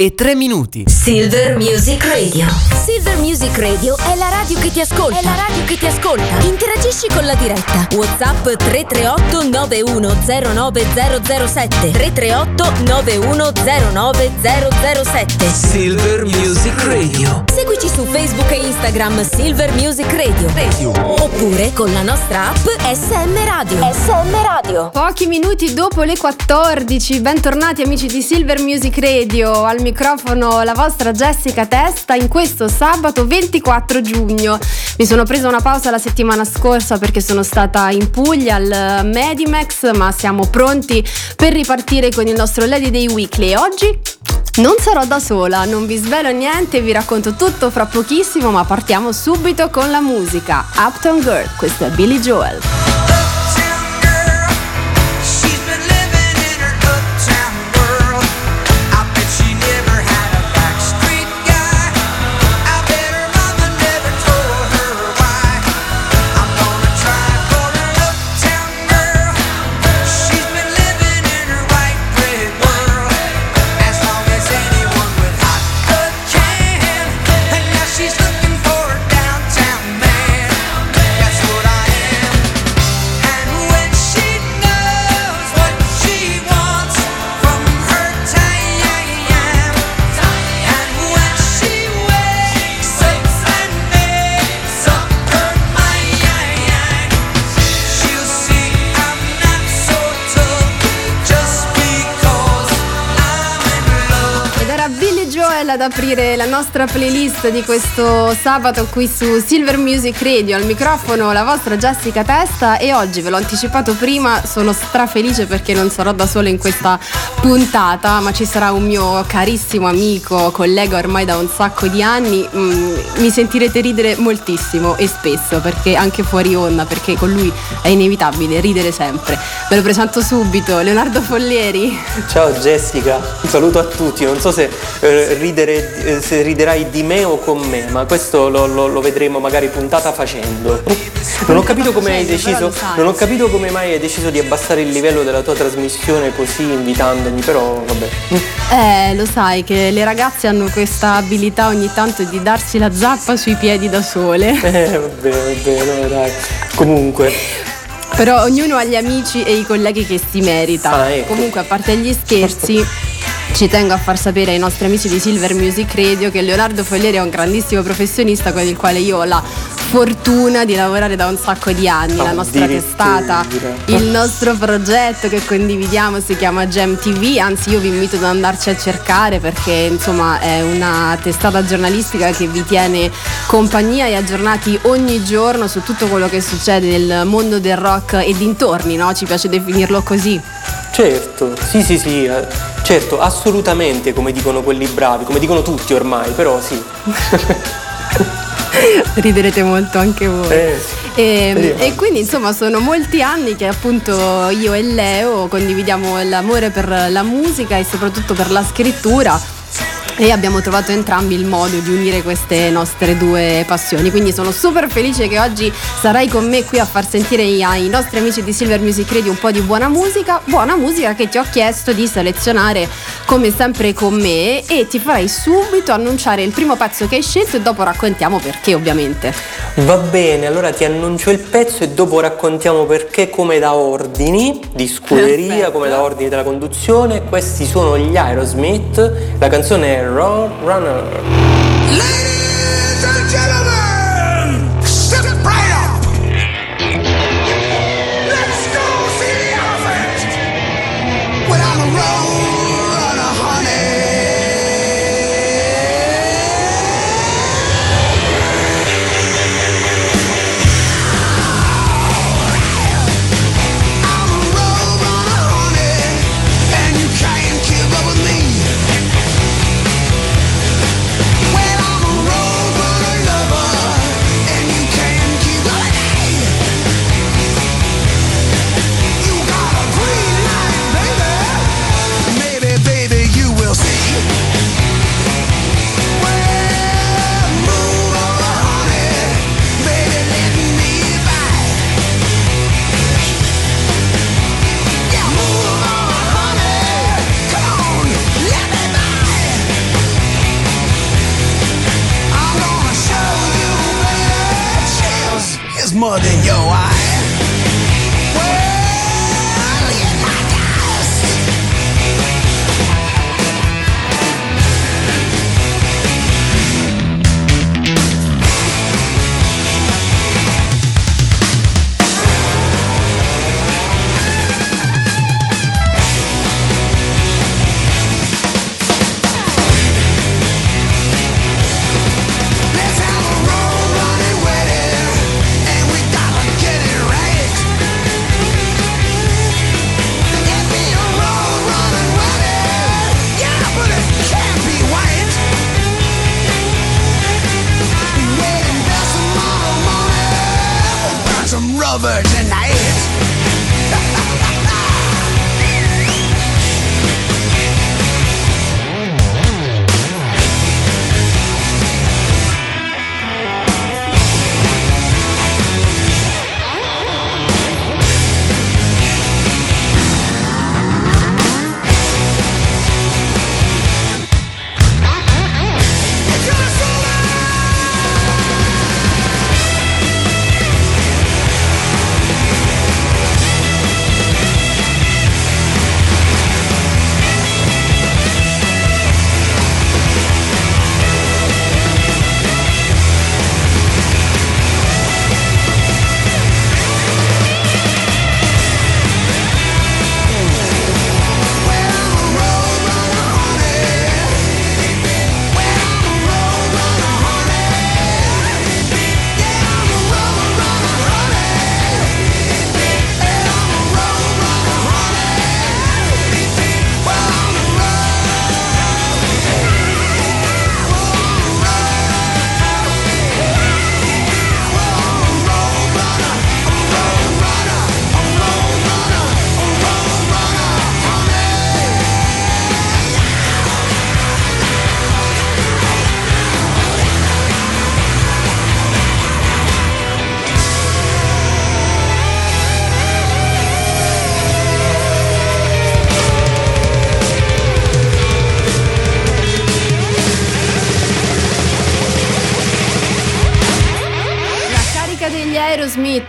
e 3 minuti. Silver Music Radio. Silver Music Radio è la radio che ti ascolta. È la radio che ti ascolta. Interagisci con la diretta. WhatsApp 338 9109007. 338 9109007. Silver Music Radio. Seguici su Facebook e Instagram Silver Music Radio. Radio. Oppure con la nostra app SM Radio. SM Radio. Pochi minuti dopo le 14, bentornati amici di Silver Music Radio, al microfono la vostra Jessica Testa in questo sabato 24 giugno. Mi sono presa una pausa la settimana scorsa perché sono stata in Puglia al Medimax, ma siamo pronti per ripartire con il nostro Lady Day Weekly oggi non sarò da sola, non vi svelo niente, vi racconto tutto fra pochissimo, ma partiamo subito con la musica. Uptown Girl, questo è Billy Joel. Ad aprire la nostra playlist di questo sabato qui su Silver Music Radio. Al microfono la vostra Jessica Testa e oggi ve l'ho anticipato prima, sono strafelice perché non sarò da sola in questa puntata, ma ci sarà un mio carissimo amico, collega ormai da un sacco di anni. Mm, mi sentirete ridere moltissimo e spesso perché anche fuori onda, perché con lui è inevitabile ridere sempre. Ve lo presento subito, Leonardo Follieri. Ciao Jessica, un saluto a tutti, non so se, eh, ridere- eh, se riderai di me o con me, ma questo lo, lo- lo vedremo magari puntata facendo. Non ho capito come hai deciso, non ho capito come mai hai deciso di abbassare il livello della tua trasmissione così invitandomi, però vabbè. Eh, lo sai che le ragazze hanno questa abilità ogni tanto di darsi la zappa sui piedi da sole. Eh, vabbè, vabbè, no, dai. Comunque, Però ognuno ha gli amici e i colleghi che si merita. Ah, ecco. Comunque, a parte gli scherzi. Ci tengo a far sapere ai nostri amici di Silver Music Radio che Leonardo Follieri è un grandissimo professionista con il quale io ho la fortuna di lavorare da un sacco di anni. La nostra testata, il nostro progetto che condividiamo si chiama Gem TV, anzi io vi invito ad andarci a cercare perché insomma è una testata giornalistica che vi tiene compagnia e aggiornati ogni giorno su tutto quello che succede nel mondo del rock e dintorni, no? Ci piace definirlo così. Certo, sì sì sì, eh, certo, assolutamente come dicono quelli bravi, come dicono tutti ormai, però sì. Riderete molto anche voi. Eh, E, Vediamo. e quindi insomma sono molti anni che appunto io e Leo condividiamo l'amore per la musica e soprattutto per la scrittura e abbiamo trovato entrambi il modo di unire queste nostre due passioni. Quindi sono super felice che oggi sarai con me qui a far sentire ai nostri amici di Silver Music Radio un po' di buona musica, buona musica che ti ho chiesto di selezionare come sempre con me e ti farai subito annunciare il primo pezzo che hai scelto e dopo raccontiamo perché ovviamente. Va bene, allora ti annuncio il pezzo e dopo raccontiamo perché come da ordini di scuderia, Perfetto. come da ordini della conduzione. Questi sono gli Aerosmith, la canzone è Road Runner. More than your eye.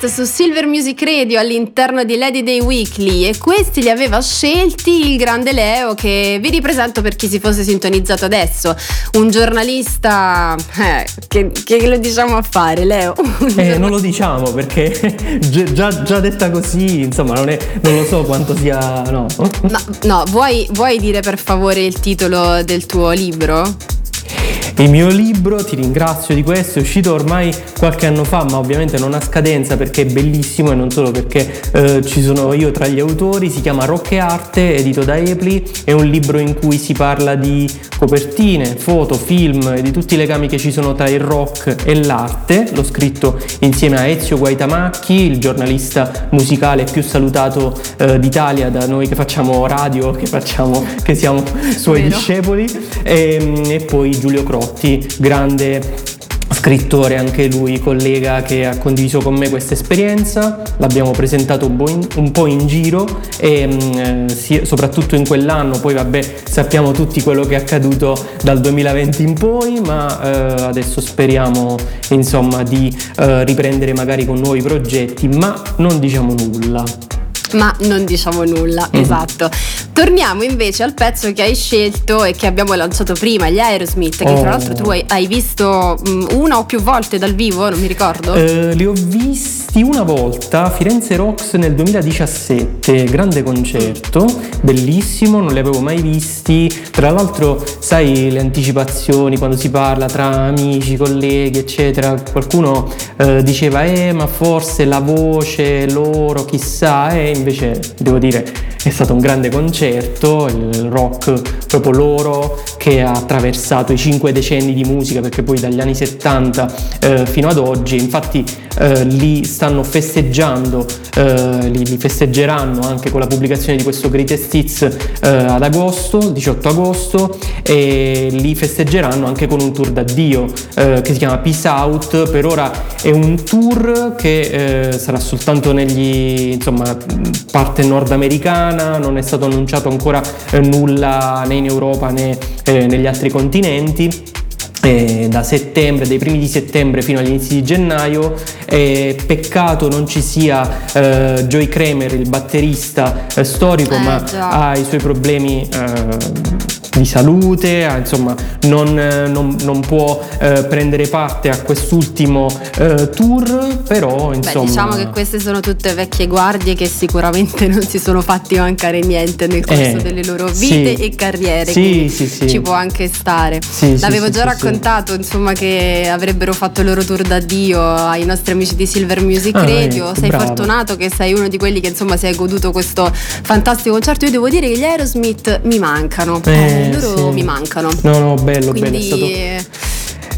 Aerosmith su Silver Music Radio all'interno di Lady Day Weekly e questi li aveva scelti il grande Leo che vi ripresento per chi si fosse sintonizzato adesso, un giornalista eh, che, che lo diciamo a fare Leo? Eh, non lo diciamo perché gi- già, già detta così, insomma, non, è- non lo so quanto sia. No. Ma, no, vuoi, vuoi dire per favore il titolo del tuo libro? Il mio libro, ti ringrazio di questo, è uscito ormai qualche anno fa, ma ovviamente non ha scadenza perché è bellissimo e non solo perché eh, ci sono io tra gli autori, si chiama Rock e Arte, edito da Epli, è un libro in cui si parla di copertine, foto, film e di tutti i legami che ci sono tra il rock e l'arte. L'ho scritto insieme a Ezio Guaitamacchi, il giornalista musicale più salutato eh, d'Italia da noi che facciamo radio, che, facciamo, che siamo suoi Vero. discepoli, e, e poi Giulio Crotti, grande scrittore anche lui, collega che ha condiviso con me questa esperienza, l'abbiamo presentato un po' in, giro e mm, eh, soprattutto in quell'anno, poi vabbè sappiamo tutti quello che è accaduto dal 2020 in poi, ma eh, adesso speriamo insomma di eh, riprendere magari con nuovi progetti, ma non diciamo nulla. Ma non diciamo nulla, Mhm. esatto. Torniamo invece al pezzo che hai scelto e che abbiamo lanciato prima, gli Aerosmith, che Oh. tra l'altro tu hai, hai visto mh, una o più volte dal vivo, non mi ricordo. Eh, li ho visti una volta a Firenze Rocks nel 2017, grande concerto, bellissimo, non li avevo mai visti. Tra l'altro, sai le anticipazioni quando si parla tra amici, colleghi, eccetera. Qualcuno eh, diceva "Eh, ma forse la voce loro, chissà", e invece devo dire è stato un grande concerto, il rock proprio loro che ha attraversato i cinque decenni di musica perché poi dagli anni 70 eh, fino ad oggi, infatti eh, li stanno festeggiando, eh, li, li festeggeranno anche con la pubblicazione di questo Greatest Hits eh, ad agosto, il 18 agosto e li festeggeranno anche con un tour d'addio eh, che si chiama Peace Out, per ora è un tour che eh, sarà soltanto negli insomma parte nordamericana, non è stato annunciato ancora eh, nulla né in Europa né negli altri continenti eh, da settembre, dai primi di settembre fino agli inizi di gennaio. Eh, peccato non ci sia eh, Joey Kramer, il batterista eh, storico, Eh, ma già. ha i suoi problemi eh, di salute, insomma non, eh, non- non può eh, prendere parte a quest'ultimo eh, tour, però Beh, insomma... diciamo che queste sono tutte vecchie guardie che sicuramente non si sono fatti mancare niente nel corso Eh, delle loro sì. vite e carriere. Sì, quindi sì, sì. Ci può anche stare. Sì, sì, L'avevo sì, già sì, raccontato, insomma, che avrebbero fatto il loro tour d'addio ai nostri amici di Silver Music Ah, Radio. ecco, sei brava. fortunato che sei uno di quelli che insomma si è goduto questo fantastico concerto. Io devo dire che gli Aerosmith mi mancano. Eh, loro sì. mi mancano. No, no, bello, bello, è Quindi stato...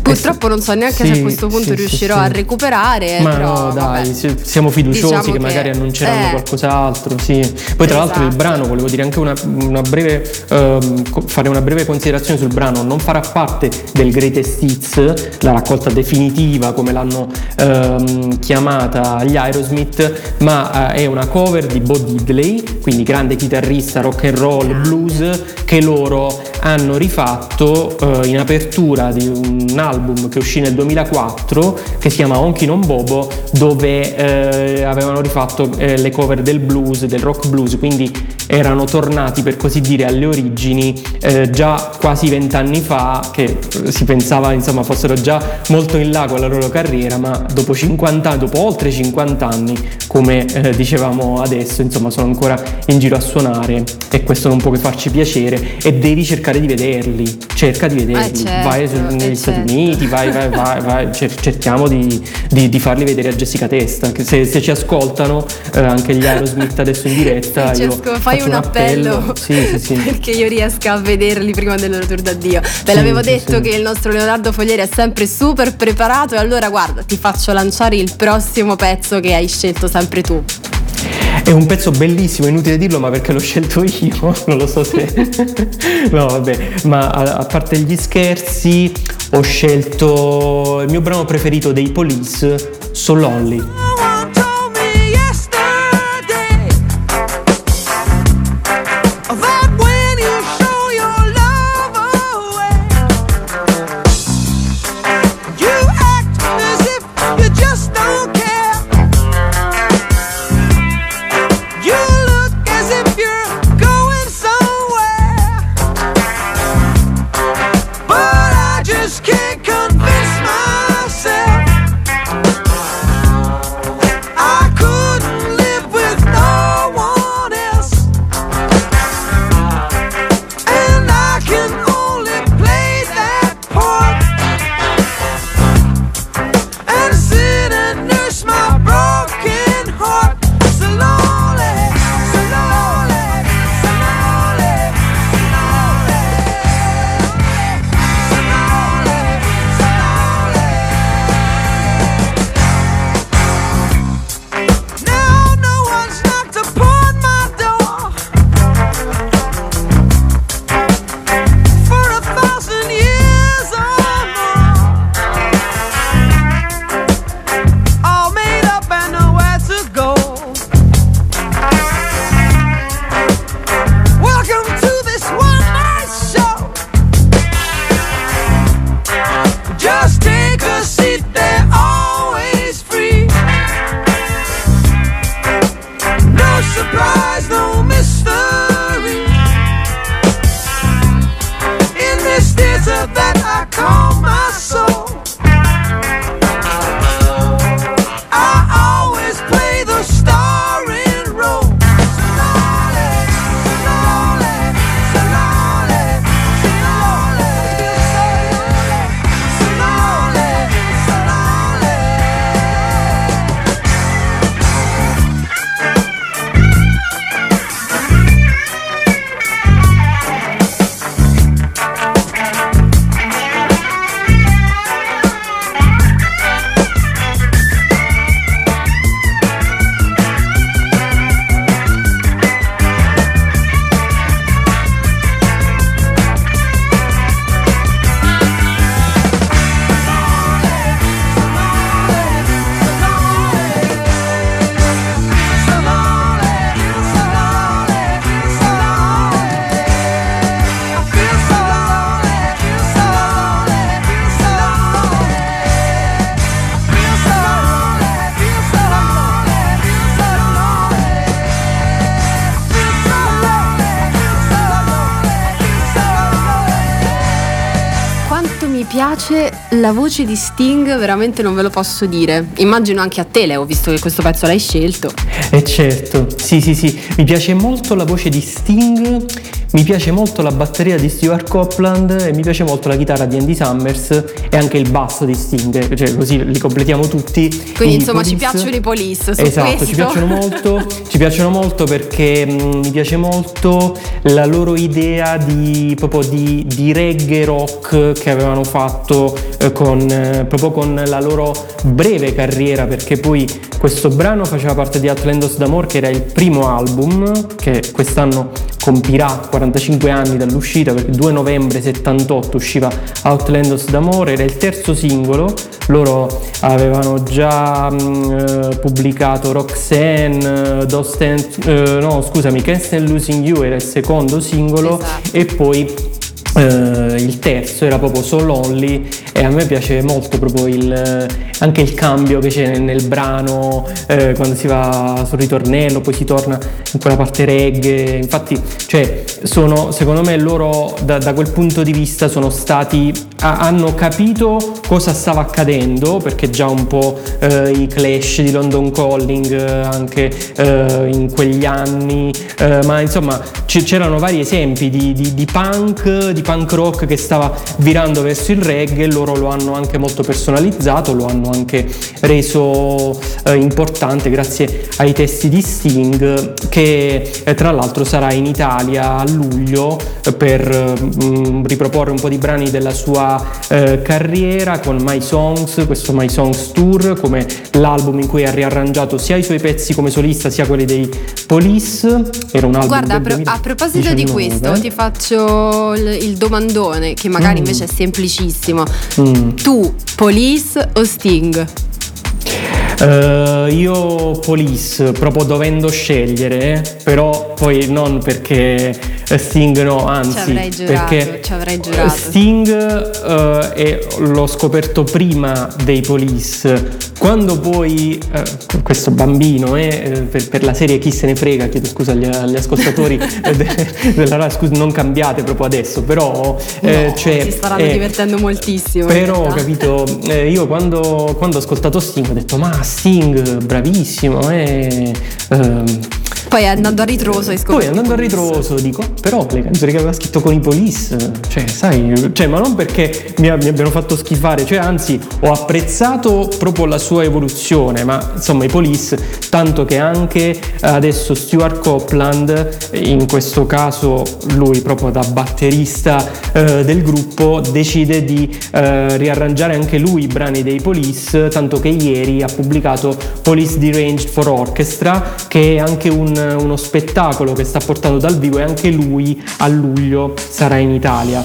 eh, purtroppo non so neanche se Sì, a questo punto sì, riuscirò sì. a recuperare. Ma però, no, vabbè. dai, si- siamo fiduciosi Diciamo che, che- magari annunceranno eh. qualcos'altro. Sì. Poi, tra l'altro, il Esatto. brano, volevo dire anche una, una breve, ehm, fare una breve considerazione sul brano. Non farà parte del Greatest Hits, la raccolta definitiva, come l'hanno ehm, chiamata gli Aerosmith, ma eh, è una cover di Bo Diddley, quindi grande chitarrista rock and roll, blues, che loro hanno rifatto eh, in apertura di un album che uscì nel 2004 che si chiama Honky Non Bobo dove eh, avevano rifatto eh, le cover del blues, del rock blues quindi erano tornati per così dire alle origini eh, già quasi vent'anni fa che eh, si pensava insomma fossero già molto in là con la loro carriera ma dopo 50 anni, dopo oltre 50 anni come eh, dicevamo adesso insomma sono ancora in giro a suonare e questo non può che farci piacere e devi cercare di vederli cerca di vederli Eh, certo, vai negli Stati certo. Uniti vai, vai, vai, vai, cer- cerchiamo di, di- di farli vedere a Jessica Testa che se, se ci ascoltano eh, anche gli Aerosmith adesso in diretta Francesco, fai un appello, sì sì sì perché io riesca a vederli prima del loro tour d'addio. Ve l'avevo detto che il nostro Leonardo Foglieri è sempre super preparato e allora guarda, ti faccio lanciare il prossimo pezzo che hai scelto sempre tu. È un pezzo bellissimo, inutile dirlo, ma perché l'ho scelto io, non lo so se. no, vabbè, ma a, a parte gli scherzi, ho scelto il mio brano preferito dei Police, So Lonely. Voce di Sting, veramente non ve lo posso dire. Immagino anche a te, Leo, visto che questo pezzo l'hai scelto. E certo, sì sì sì, mi piace molto la voce di Sting, mi piace molto la batteria di Stuart Copeland e mi piace molto la chitarra di Andy Summers e anche il basso di Sting, cioè così li completiamo tutti. Quindi I insomma ci Police- piacciono i Police su Esatto, questo. ci piacciono molto, ci piacciono molto perché mh, mi piace molto la loro idea di, proprio di, di reggae rock che avevano fatto eh, con, eh, proprio con la loro breve carriera perché poi questo brano faceva parte di Outlandos d'Amor che era il primo album che quest'anno compirà 45 anni dall'uscita perché 2 novembre 78 usciva Outlandos d'Amore era il terzo singolo loro avevano già mh, eh, pubblicato Roxanne, eh, Don't Stand- eh, no scusami, Can't Stand Losing You era il secondo singolo Esatto. e poi eh, il terzo era proprio So Lonely e a me piace molto proprio il, eh, anche il cambio che c'è nel, nel brano eh, quando si va sul ritornello poi si torna in quella parte reggae. Infatti cioè sono secondo me loro da, da quel punto di vista sono stati ha- hanno capito cosa stava accadendo perché già un po' eh, i clash di London Calling eh, anche eh, in quegli anni ma insomma c- c'erano vari esempi di, di- di punk di punk rock che stava virando verso il reggae loro lo hanno anche molto personalizzato lo hanno anche reso eh, importante grazie ai testi di Sting che eh, tra l'altro sarà in Italia a luglio eh, per mm, riproporre un po' di brani della sua eh, carriera con My Songs, questo My Songs Tour come l'album in cui ha riarrangiato sia i suoi pezzi come solista sia quelli dei Police era un album Guarda, a, pro- a proposito di 2019. questo, ti faccio il, il domandone che magari Mm. invece è semplicissimo. Mm. Tu, Police o Sting? Eh, io Police, proprio dovendo scegliere, però poi non perché Sting no, anzi, Ci giurato, perché ci avrei giurato. Sting eh, e l'ho scoperto prima dei Police. Quando poi eh, questo bambino, eh, per, per la serie Chi se ne frega, chiedo scusa agli, agli ascoltatori eh, de- della radio, scusa, non cambiate proprio adesso, però eh, No, cioè, si staranno eh, divertendo moltissimo. però, realtà. capito, eh, io quando, quando ho ascoltato Sting ho detto, ma Sting, bravissimo, eh, ehm, Poi andando a ritroso hai scoperto. poi andando a ritroso dico, però le canzoni che aveva scritto con i Police, cioè, sai, cioè, ma non perché mi, mi abbiano fatto schifare, cioè, anzi, ho apprezzato proprio la sua evoluzione, ma insomma, i Police, tanto che anche adesso Stuart Copeland, in questo caso lui proprio da batterista eh, del gruppo, decide di eh, riarrangiare anche lui i brani dei Police, tanto che ieri ha pubblicato Police Deranged for Orchestra, che è anche un- uno spettacolo che sta portando dal vivo e anche lui a luglio sarà in Italia.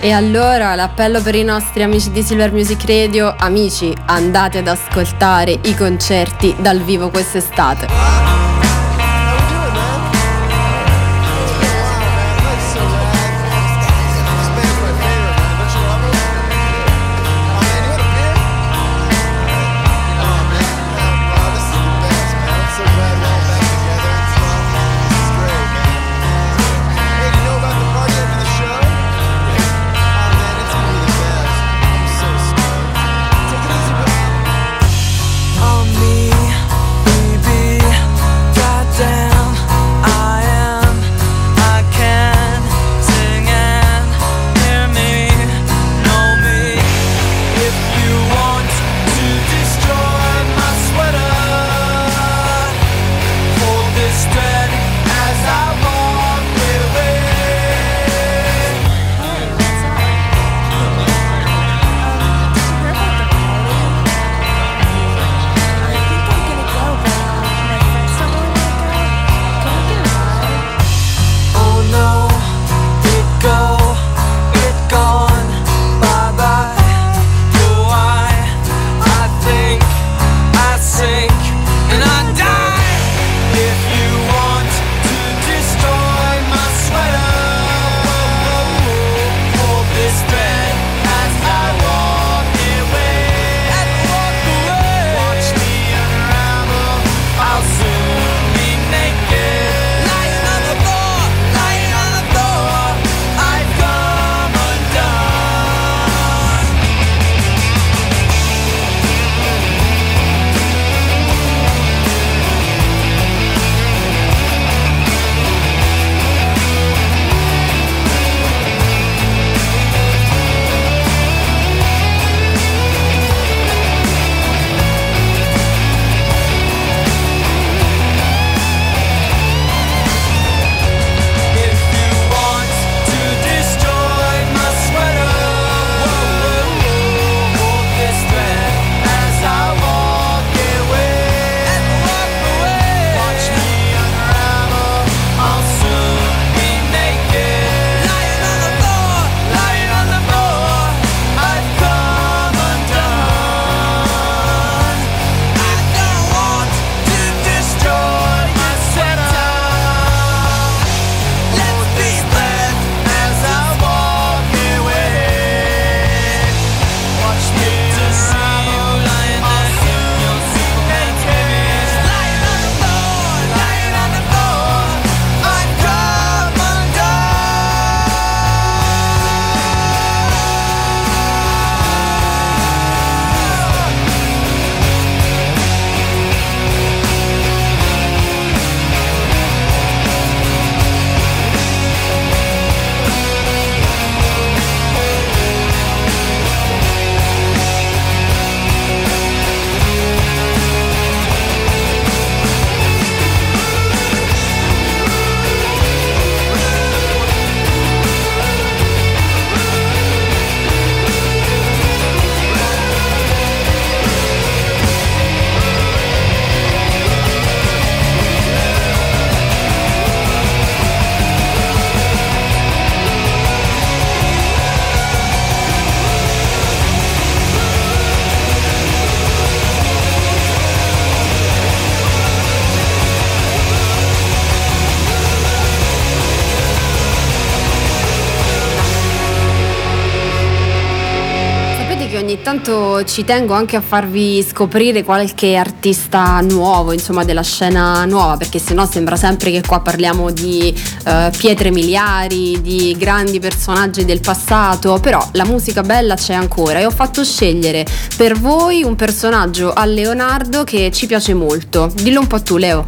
E allora l'appello per i nostri amici di Silver Music Radio, amici, andate ad ascoltare i concerti dal vivo quest'estate. Ogni tanto ci tengo anche a farvi scoprire qualche artista nuovo, insomma, della scena nuova, perché sennò sembra sempre che qua parliamo di eh, pietre miliari, di grandi personaggi del passato, però la musica bella c'è ancora e ho fatto scegliere per voi un personaggio a Leonardo che ci piace molto. Dillo un po' tu, Leo.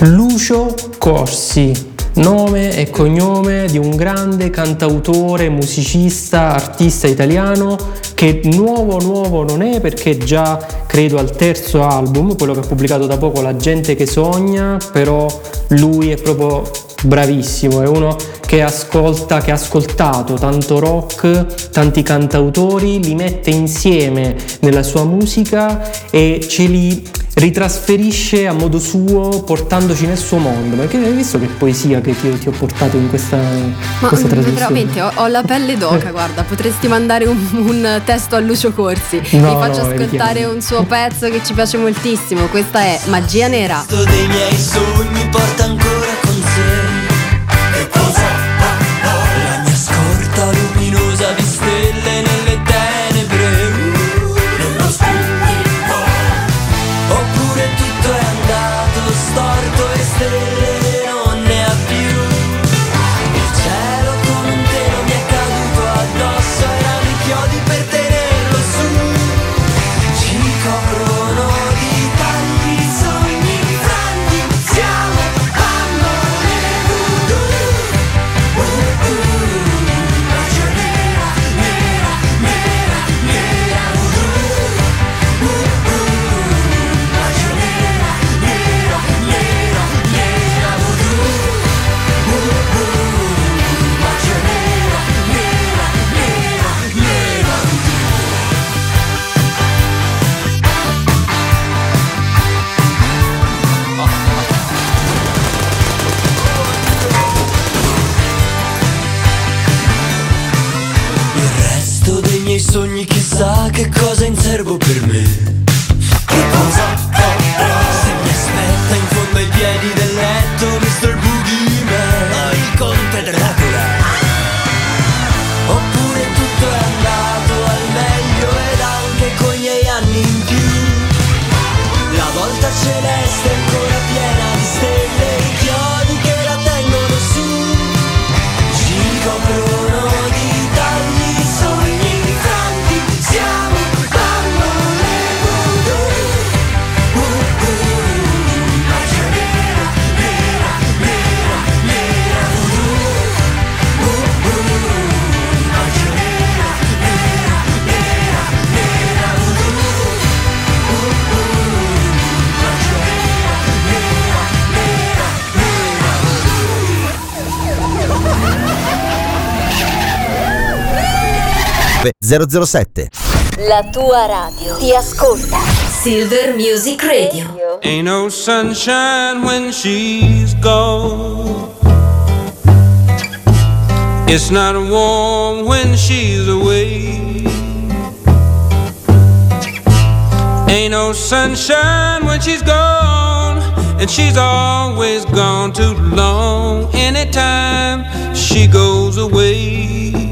Lucio Corsi, nome e cognome di un grande cantautore, musicista, artista italiano che nuovo nuovo non è perché già credo al terzo album, quello che ha pubblicato da poco La gente che sogna, però lui è proprio bravissimo, è uno che ascolta, che ha ascoltato tanto rock, tanti cantautori, li mette insieme nella sua musica e ce li ritrasferisce a modo suo portandoci nel suo mondo. Perché hai visto che poesia che ti, ti ho portato in questa, Ma questa mm, trasmissione? veramente ho, ho la pelle d'oca, guarda, potresti mandare un, un testo a Lucio Corsi. No, Vi faccio no, ascoltare un suo pezzo che ci piace moltissimo. Questa è Magia Nera. resto dei miei sogni porta ancora con say 007. La tua radio ti ascolta. Silver Music Radio. Ain't no sunshine when she's gone. It's not warm when she's away. Ain't no sunshine when she's gone. And she's always gone too long. Anytime she goes away.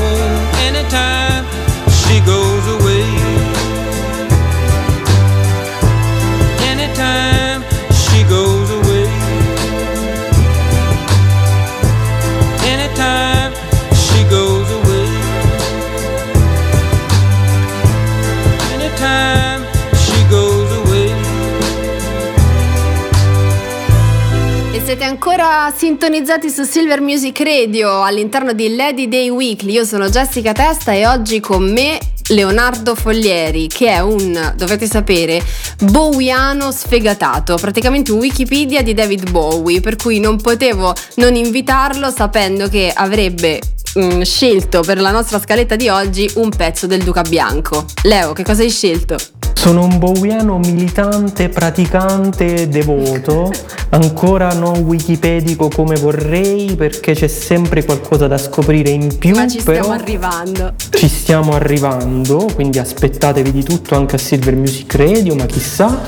siete ancora sintonizzati su Silver Music Radio all'interno di Lady Day Weekly. Io sono Jessica Testa e oggi con me Leonardo Foglieri, che è un, dovete sapere, bowiano sfegatato, praticamente un Wikipedia di David Bowie, per cui non potevo non invitarlo sapendo che avrebbe mm, scelto per la nostra scaletta di oggi un pezzo del Duca Bianco. Leo, che cosa hai scelto? Sono un bowiano militante, praticante, devoto, ancora non wikipedico come vorrei perché c'è sempre qualcosa da scoprire in più, Ma ci però stiamo arrivando. ci stiamo arrivando, quindi aspettatevi di tutto anche a Silver Music Radio, ma chissà.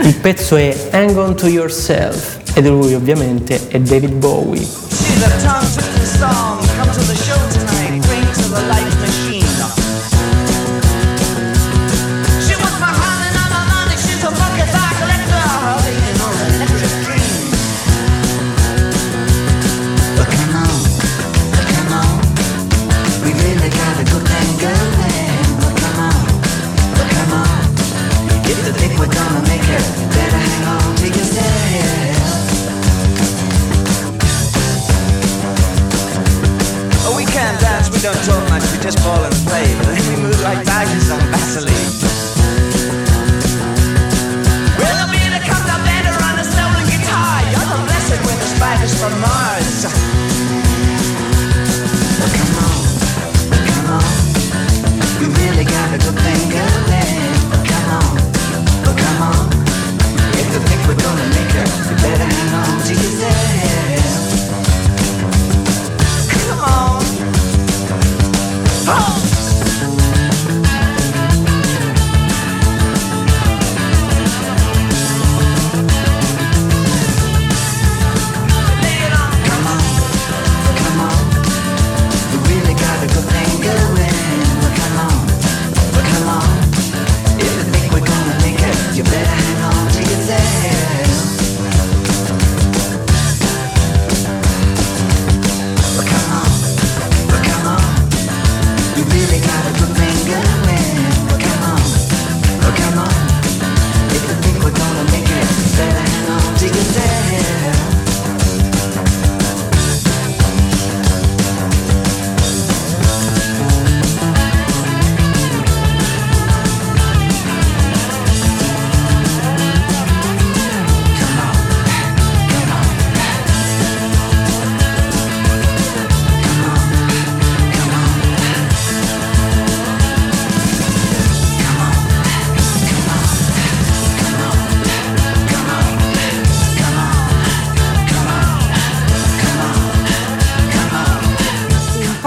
Il pezzo è Hang On To Yourself ed lui ovviamente è David Bowie.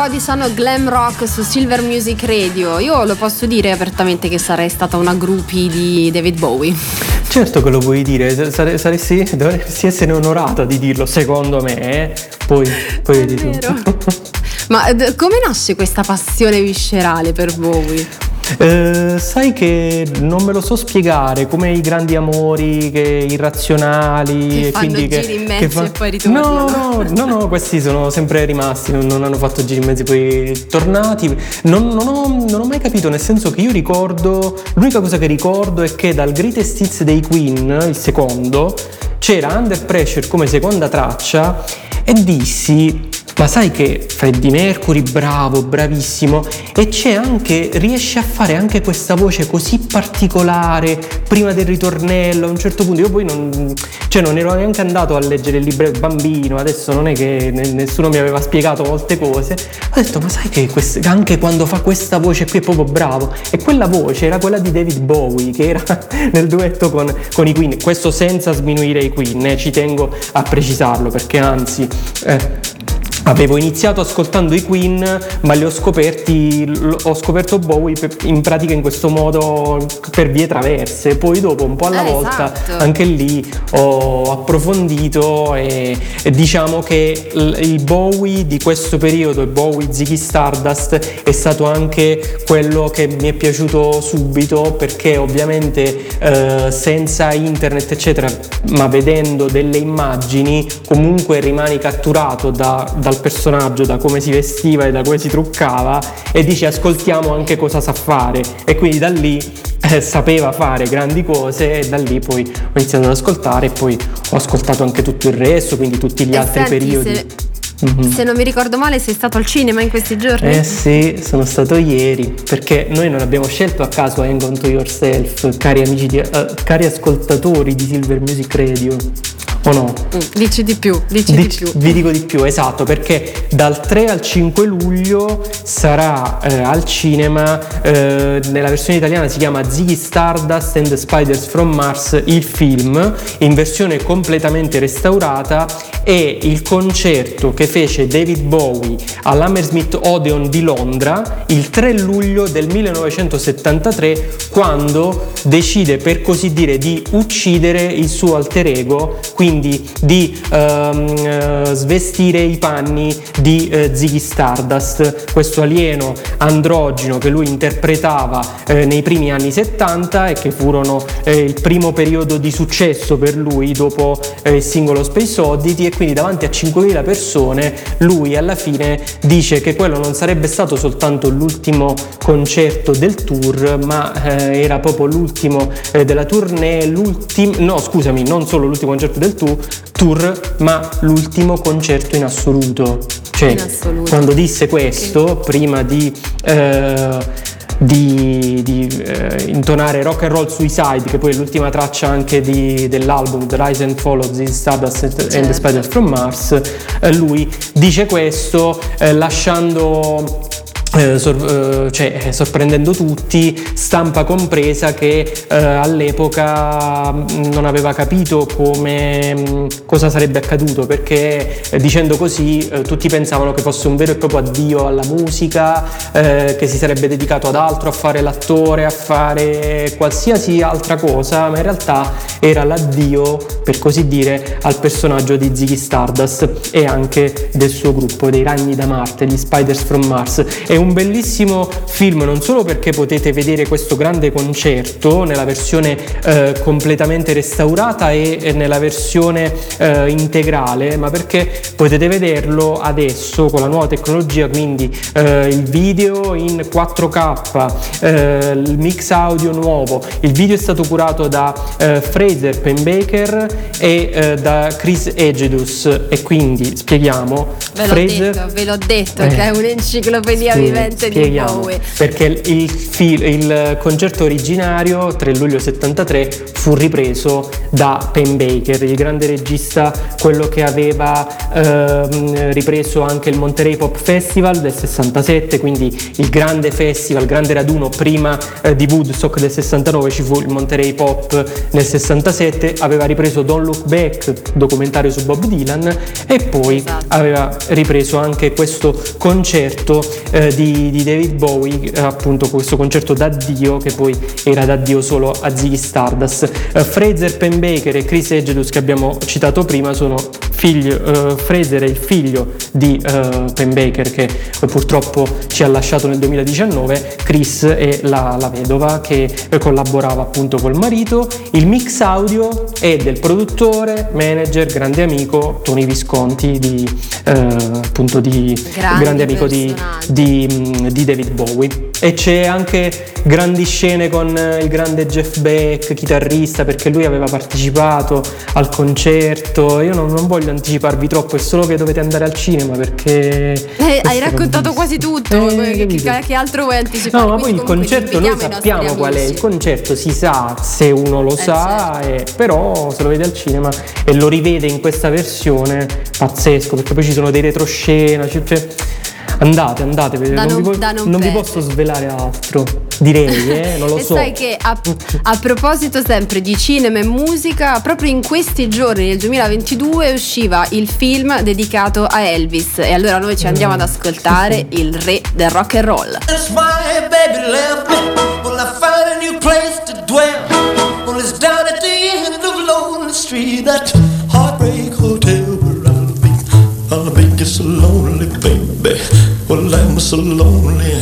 Di suono glam rock su Silver Music Radio. Io lo posso dire apertamente che sarei stata una groupie di David Bowie. Certo che lo puoi dire, sare- saresti, dovresti essere onorata di dirlo, secondo me, eh. poi, poi vedi tu. Ma eh, come nasce questa passione viscerale per Bowie? Eh, sai che non me lo so spiegare, come i grandi amori che irrazionali Che e quindi che, giri in che mezzo e poi ritornano. No, no, no, no, questi sono sempre rimasti, non, non hanno fatto giri in mezzo poi tornati. Non, non ho, non ho mai capito, nel senso che io ricordo, l'unica cosa che ricordo è che dal Greatest Hits dei Queen, il secondo, c'era Under Pressure come seconda traccia e dissi ma sai che Freddie Mercury bravo, bravissimo e c'è anche riesce a fare anche questa voce così particolare prima del ritornello a un certo punto. Io poi non cioè non ero neanche andato a leggere il libro bambino adesso non è che ne- nessuno mi aveva spiegato molte cose. Ho detto ma sai che quest- anche quando fa questa voce qui è proprio bravo. E quella voce era quella di David Bowie che era nel duetto con, con i Queen. Questo senza sminuire i Queen eh, ci tengo a precisarlo perché anzi eh, Avevo iniziato ascoltando i Queen, ma li ho scoperti, ho scoperto Bowie in pratica in questo modo per vie traverse. Poi dopo, un po' alla Eh, volta, esatto. anche lì ho approfondito e, e diciamo che il Bowie di questo periodo, il Bowie Ziggy Stardust, è stato anche quello che mi è piaciuto subito perché ovviamente eh, senza internet eccetera, ma vedendo delle immagini comunque rimani catturato da- dal dal personaggio, da come si vestiva e da come si truccava e dice ascoltiamo anche cosa sa fare e quindi da lì eh, sapeva fare grandi cose e da lì poi ho iniziato ad ascoltare e poi ho ascoltato anche tutto il resto, quindi tutti gli E altri senti, periodi. se- Mhm. Se non mi ricordo male, sei stato al cinema in questi giorni? Eh sì, sono stato ieri, perché noi non abbiamo scelto a caso Hang On To Yourself, cari amici, di- eh, cari ascoltatori di Silver Music Radio, o no? Mm, Dici di più, dici di Dic- più. Vi dico di più, esatto, perché dal 3 al 5 luglio sarà eh, al cinema, eh, nella versione italiana si chiama Ziggy Stardust and the Spiders from Mars, il film, in versione completamente restaurata e il concerto che fece David Bowie all'Hammersmith Odeon di Londra il 3 luglio del 1973 quando decide per così dire di uccidere il suo alter ego, quindi di ehm, eh, svestire i panni di eh, Ziggy Stardust, questo alieno androgino che lui interpretava eh, nei primi anni 70 e che furono eh, il primo periodo di successo per lui dopo eh, il singolo Space Oddity e quindi davanti a 5.000 persone lui alla fine dice che quello non sarebbe stato soltanto l'ultimo concerto del tour ma eh, era proprio l'ultimo della tournée, l'ultimo, no scusami, non solo l'ultimo concerto del tour ma l'ultimo concerto in assoluto. Cioè, In assoluto. quando disse questo, prima di... eh, di, di, eh, intonare Rock and Roll Suicide, che poi è l'ultima traccia anche di- dell'album The Rise and Fall of the Stardust and the Certo. Spiders from Mars, eh, lui dice questo eh, lasciando eh, sor- eh, cioè, eh, sorprendendo tutti, stampa compresa che eh, all'epoca mh, non aveva capito come, mh, cosa sarebbe accaduto perché dicendo così tutti pensavano che fosse un vero e proprio addio alla musica, che si sarebbe dedicato ad altro, a fare l'attore, a fare qualsiasi altra cosa, ma in realtà era l'addio, per così dire, al personaggio di Ziggy Stardust e anche del suo gruppo, dei Ragni da Marte, gli Spiders from Mars. È un bellissimo film non solo perché potete vedere questo grande concerto nella versione eh, completamente restaurata e e nella versione eh, integrale, ma perché potete vederlo adesso con la nuova tecnologia, quindi eh, il video in 4K, eh, il mix audio nuovo. Il video è stato curato da eh, Fraser Penbaker e eh, da Chris Egedus. E quindi spieghiamo. Ve l'ho Fraser detto, ve l'ho detto che è un'enciclopedia Sì, vivente di. Bowie. Perché il, il fil- il concerto originario, 3 luglio 73, fu ripreso da Penn Baker, il grande regista, quello che aveva ehm, ripreso anche il Monterey Pop Festival del 67, quindi il grande festival, il grande raduno prima eh, di Woodstock del 69 ci fu il Monterey Pop nel 67, aveva ripreso Don't Look Back, documentario su Bob Dylan e poi Esatto. aveva ripreso anche questo concerto eh, di, di David Bowie, eh, appunto questo concerto d'addio che poi era d'addio solo a Ziggy Stardust. Eh, Fraser Penbaker e Chris Egedus che abbiamo citato prima sono figli, eh, Fraser è il figlio di eh, Penbaker che purtroppo ci ha lasciato nel 2019, Chris è la, la vedova che collaborava appunto col marito. Il mix audio è del produttore, manager, grande amico Tony Visconti di eh, appunto di Grandi grande amico di, di, mm, di David Bowie. E c'è anche grandi scene con il grande Jeff Beck chitarrista perché lui aveva partecipato al concerto. Io non, non voglio anticiparvi troppo è solo che dovete andare al cinema perché Eh, hai raccontato quasi tutto, Eh, che, che- altro vuoi anticipare? No, ma poi il concerto noi sappiamo qual è, il concerto si sa se uno lo Eh, sa, e- però se lo vede al cinema e lo rivede in questa versione, pazzesco, perché poi ci sono dei retroscena, cioè, andate, andate, Da non, non- vi, po- non vi posso svelare altro, direi, eh, non lo e so. sai che a, a proposito sempre di cinema e musica, proprio in questi giorni nel 2022 usciva il film dedicato a Elvis e allora noi ci andiamo ad ascoltare il re del rock and roll. That's why baby left me. Well, I found a new place to dwell. Well, it's down at the end of Lonely Street, that heartbreak hotel where I'll be. I'll be just so lonely, baby. Well, I'm so lonely.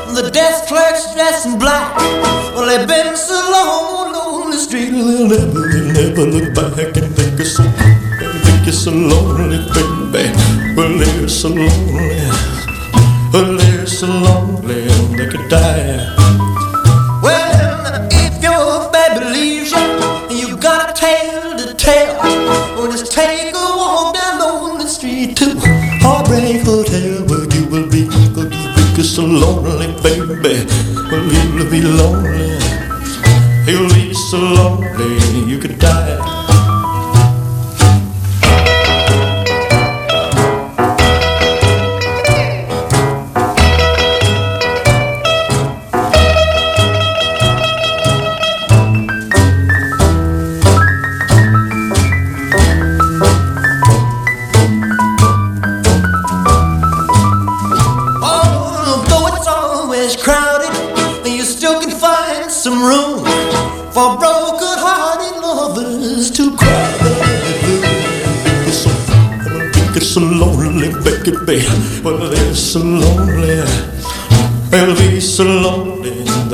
The desk clerk's dressed in black. Well, they've been so long on the street, they'll never, they'll never look back and think you're so, think you're so lonely, baby. Well, they're so lonely. Well, they're so lonely, they could die. Well, if your baby leaves you, and you got a tale to tell, well, just take a walk down on the street to Heartbreak Hotel, where you will be, cause you be so lonely, baby. Well, you'll be lonely, you'll be so lonely, you could die.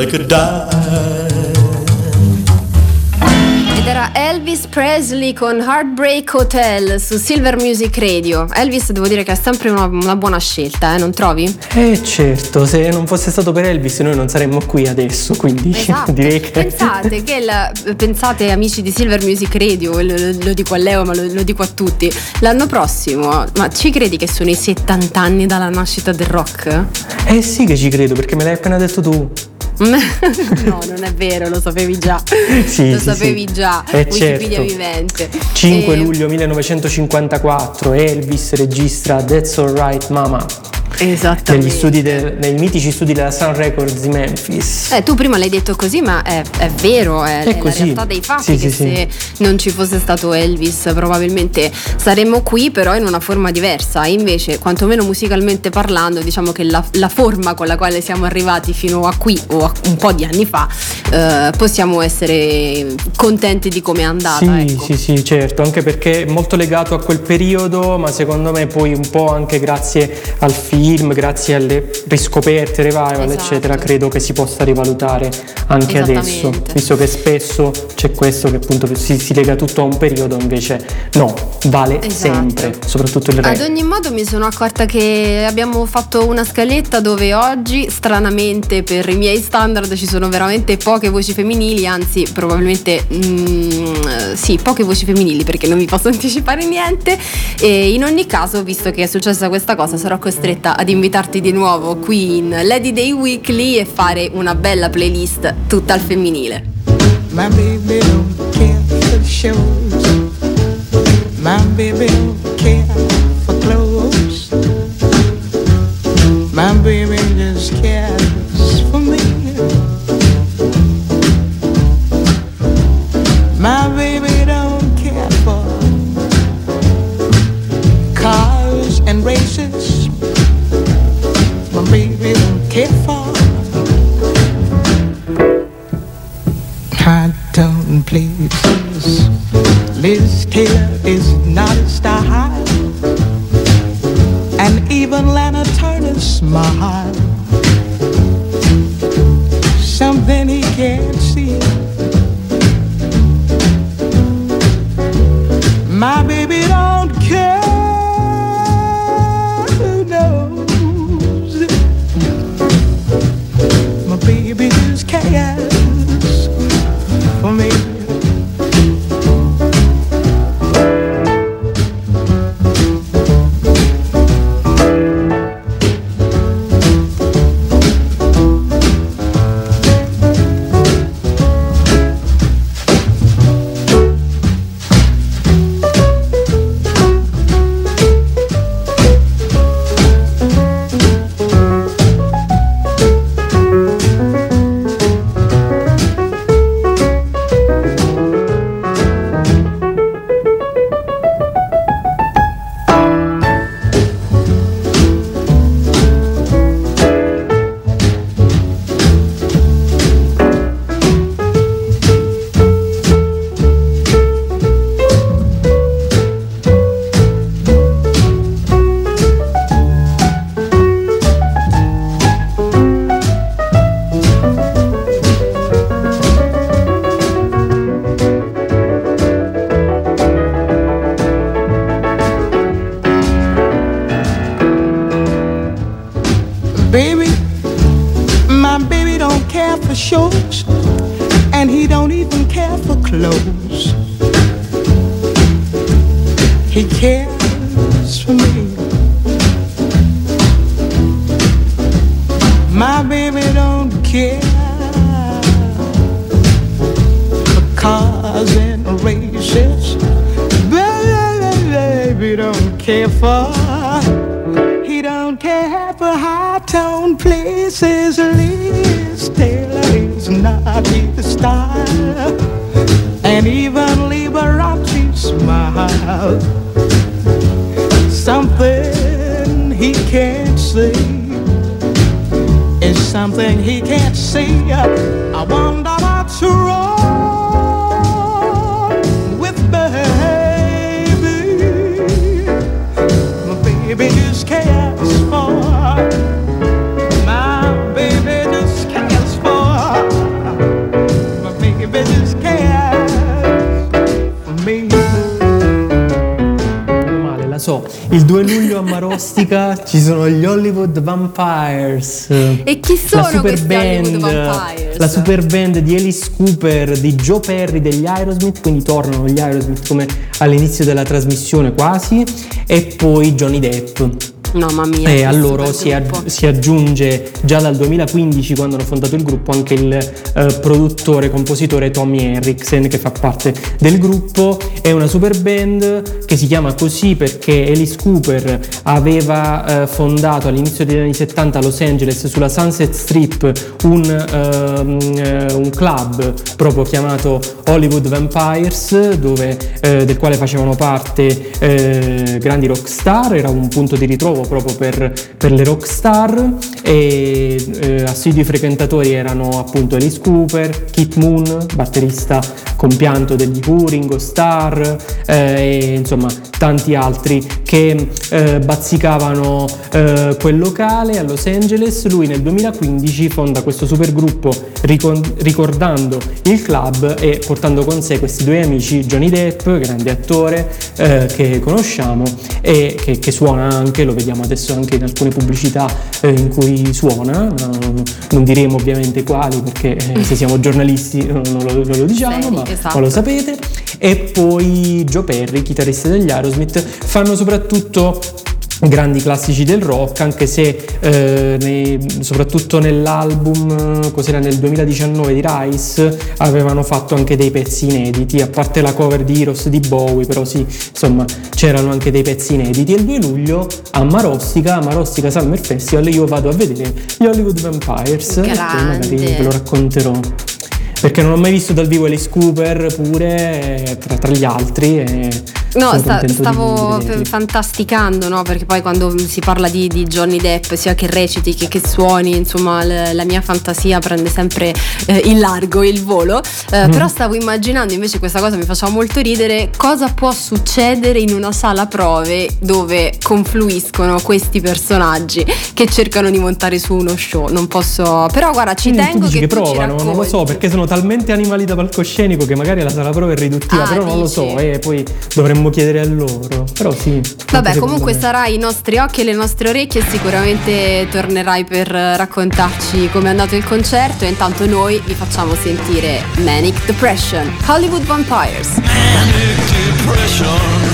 Could die. Ed era Elvis Presley con Heartbreak Hotel su Silver Music Radio. Elvis devo dire che è sempre una, una buona scelta, eh, non trovi? Eh certo, se non fosse stato per Elvis noi non saremmo qui adesso, quindi Esatto. direi che... Pensate che il- pensate amici di Silver Music Radio, lo, lo dico a Leo ma lo, lo dico a tutti, l'anno prossimo, ma ci credi che sono i 70 anni dalla nascita del rock? Eh sì che ci credo perché me l'hai appena detto tu. no, non è vero, lo sapevi già. Sì, lo sì, sapevi sì. già. Eh, Wikipedia certo. vivente. 5 E- luglio 1954 Elvis registra That's Alright Mama. Negli studi del- nei mitici studi della Sun Records di Memphis. Eh, tu prima l'hai detto così, ma è, è vero, è, È è la così. realtà dei fatti Sì, che sì, se non ci fosse stato Elvis probabilmente saremmo qui però in una forma diversa. Invece, quantomeno musicalmente parlando, diciamo che la, la forma con la quale siamo arrivati fino a qui o a un po' di anni fa, eh, possiamo essere contenti di come è andata. Sì, ecco. sì, sì, certo, anche perché è molto legato a quel periodo, ma secondo me poi un po' anche grazie al film, grazie alle riscoperte, revival, Esatto. eccetera, credo che si possa rivalutare anche adesso, visto che spesso c'è questo che appunto si, si lega tutto a un periodo, invece no, vale Esatto. sempre, soprattutto il Ad re. ogni modo mi sono accorta che abbiamo fatto una scaletta dove oggi, stranamente per i miei standard, ci sono veramente poche voci femminili, anzi probabilmente mm, sì, poche voci femminili perché non vi posso anticipare niente. E in ogni caso, visto che è successa questa cosa, sarò costretta ad invitarti di nuovo qui in Lady Day Weekly e fare una bella playlist tutta al femminile. Vampires. E chi sono la super questi band, Vampires? La super band di Alice Cooper, di Joe Perry degli Aerosmith, quindi tornano gli Aerosmith come all'inizio della trasmissione quasi, e poi Johnny Depp. No, mamma mia. E a loro si, aggi- si aggiunge già dal 2015, quando hanno fondato il gruppo, anche il eh, produttore, compositore Tommy Henriksen, che fa parte del gruppo. È una super band che si chiama così perché Alice Cooper aveva eh, fondato all'inizio degli anni 70 a Los Angeles, sulla Sunset Strip, un, ehm, eh, un club proprio chiamato Hollywood Vampires, dove, eh, del quale facevano parte eh, grandi rockstar, era un punto di ritrovo proprio per, per le rockstar e eh, assidui frequentatori erano appunto Alice Cooper, Kit Moon, batterista compianto degli Who, Ringo Starr eh, e insomma tanti altri che eh, bazzicavano eh, quel locale a Los Angeles. Lui nel 2015 fonda questo supergruppo ricon- ricordando il club e portando con sé questi due amici, Johnny Depp, grande attore eh, che conosciamo e che, che suona anche, lo vediamo adesso anche in alcune pubblicità eh, in cui suona, non, non diremo ovviamente quali perché eh, se siamo giornalisti non lo, non lo diciamo, Seri, ma, esatto. ma lo sapete. E poi Joe Perry, chitarrista degli Aerosmith, fanno soprattutto grandi classici del rock anche se eh, nei- soprattutto nell'album eh, cos'era nel 2019 di Rice avevano fatto anche dei pezzi inediti a parte la cover di Heroes di Bowie però sì insomma c'erano anche dei pezzi inediti e il 2 luglio a Marostica a Marostica Summer Festival io vado a vedere gli Hollywood Vampires e poi magari Grande. ve lo racconterò perché non ho mai visto dal vivo Alice Cooper pure eh, tra, tra gli altri e No, sta- di stavo fantasticando, no? Perché poi quando si parla di, di Johnny Depp, sia che reciti che, che suoni, insomma, l- la mia fantasia prende sempre eh, il largo, il volo. Eh, Mm. Però stavo immaginando, invece questa cosa mi faceva molto ridere, cosa può succedere in una sala prove dove confluiscono questi personaggi che cercano di montare su uno show. Non posso... Però guarda, ci tu tengo dici che, che provano, non lo so, perché sono talmente animali da palcoscenico che magari la sala prova è riduttiva, Ah, però non lo dici? so, e poi dovremmo chiedere a loro. Però sì. Vabbè, comunque me. sarai i nostri occhi e le nostre orecchie e sicuramente tornerai per raccontarci come è andato il concerto e intanto noi vi facciamo sentire Manic Depression, Hollywood Vampires. depression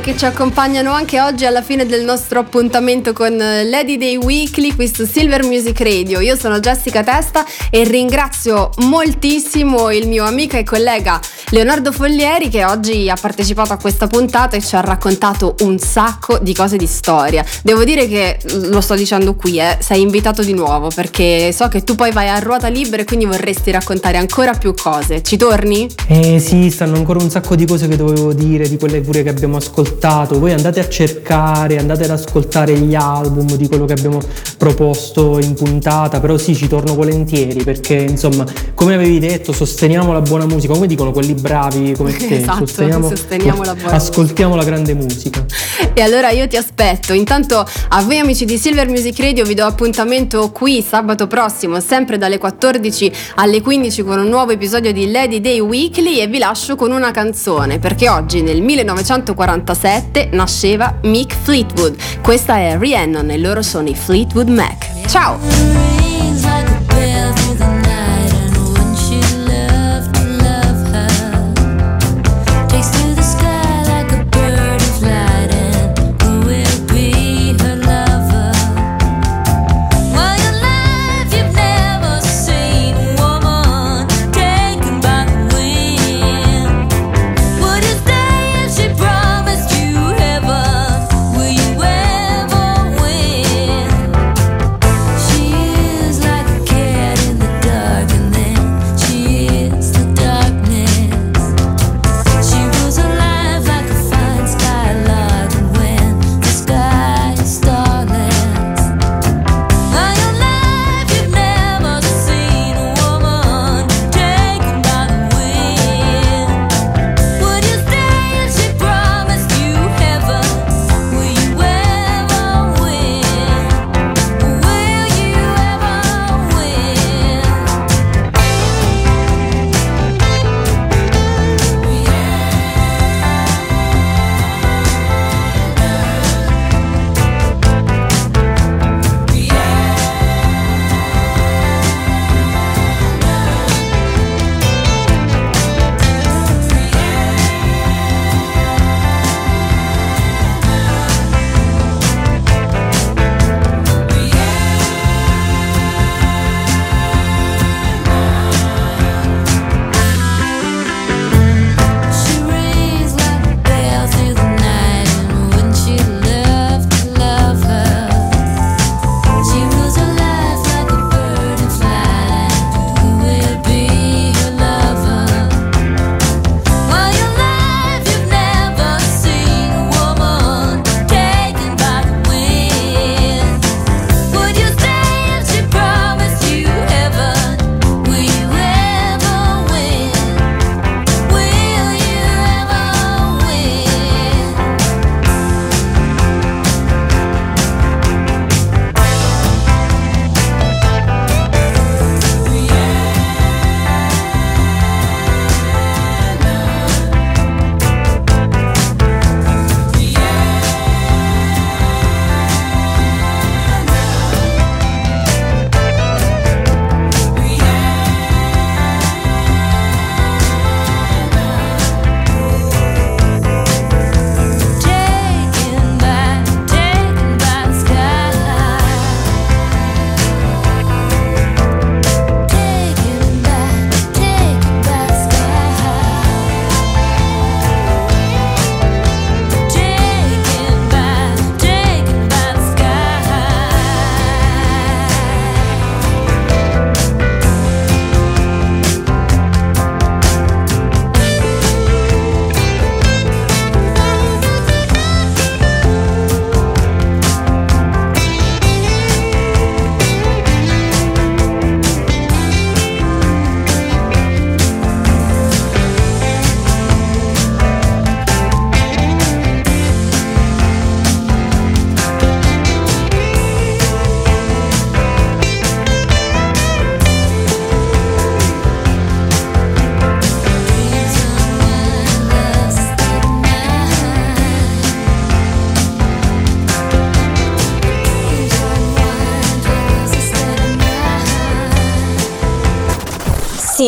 Che ci accompagnano anche oggi alla fine del nostro appuntamento con Lady Day Weekly qui su Silver Music Radio. Io sono Jessica Testa e ringrazio moltissimo il mio amico e collega Leonardo Foglieri che oggi ha partecipato a questa puntata e ci ha raccontato un sacco di cose di storia. Devo dire che lo sto dicendo qui, eh, sei invitato di nuovo perché so che tu poi vai a ruota libera e quindi vorresti raccontare ancora più cose. Ci torni? Eh sì, stanno ancora un sacco di cose che dovevo dire, di quelle pure che abbiamo ascoltato. Voi andate a cercare, andate ad ascoltare gli album di quello che abbiamo proposto in puntata, però sì, ci torno volentieri perché insomma, come avevi detto, sosteniamo la buona musica, come dicono quelli bravi come te, Esatto, sosteniamo la buona ascoltiamo la grande musica. E allora io ti aspetto. Intanto a voi amici di Silver Music Radio vi do appuntamento qui sabato prossimo, sempre dalle 14 alle 15 con un nuovo episodio di Lady Day Weekly e vi lascio con una canzone perché oggi nel 1947 nasceva Mick Fleetwood. Questa è Rhiannon e loro sono i Fleetwood Mac. Ciao!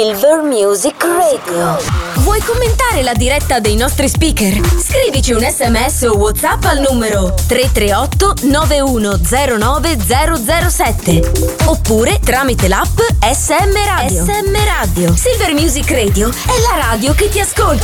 Silver Music Radio. Vuoi commentare la diretta dei nostri speaker? Scrivici un sms o whatsapp al numero 338 9109007 oppure tramite l'app SM Radio. SM Radio. Silver Music Radio è la radio che ti ascolta.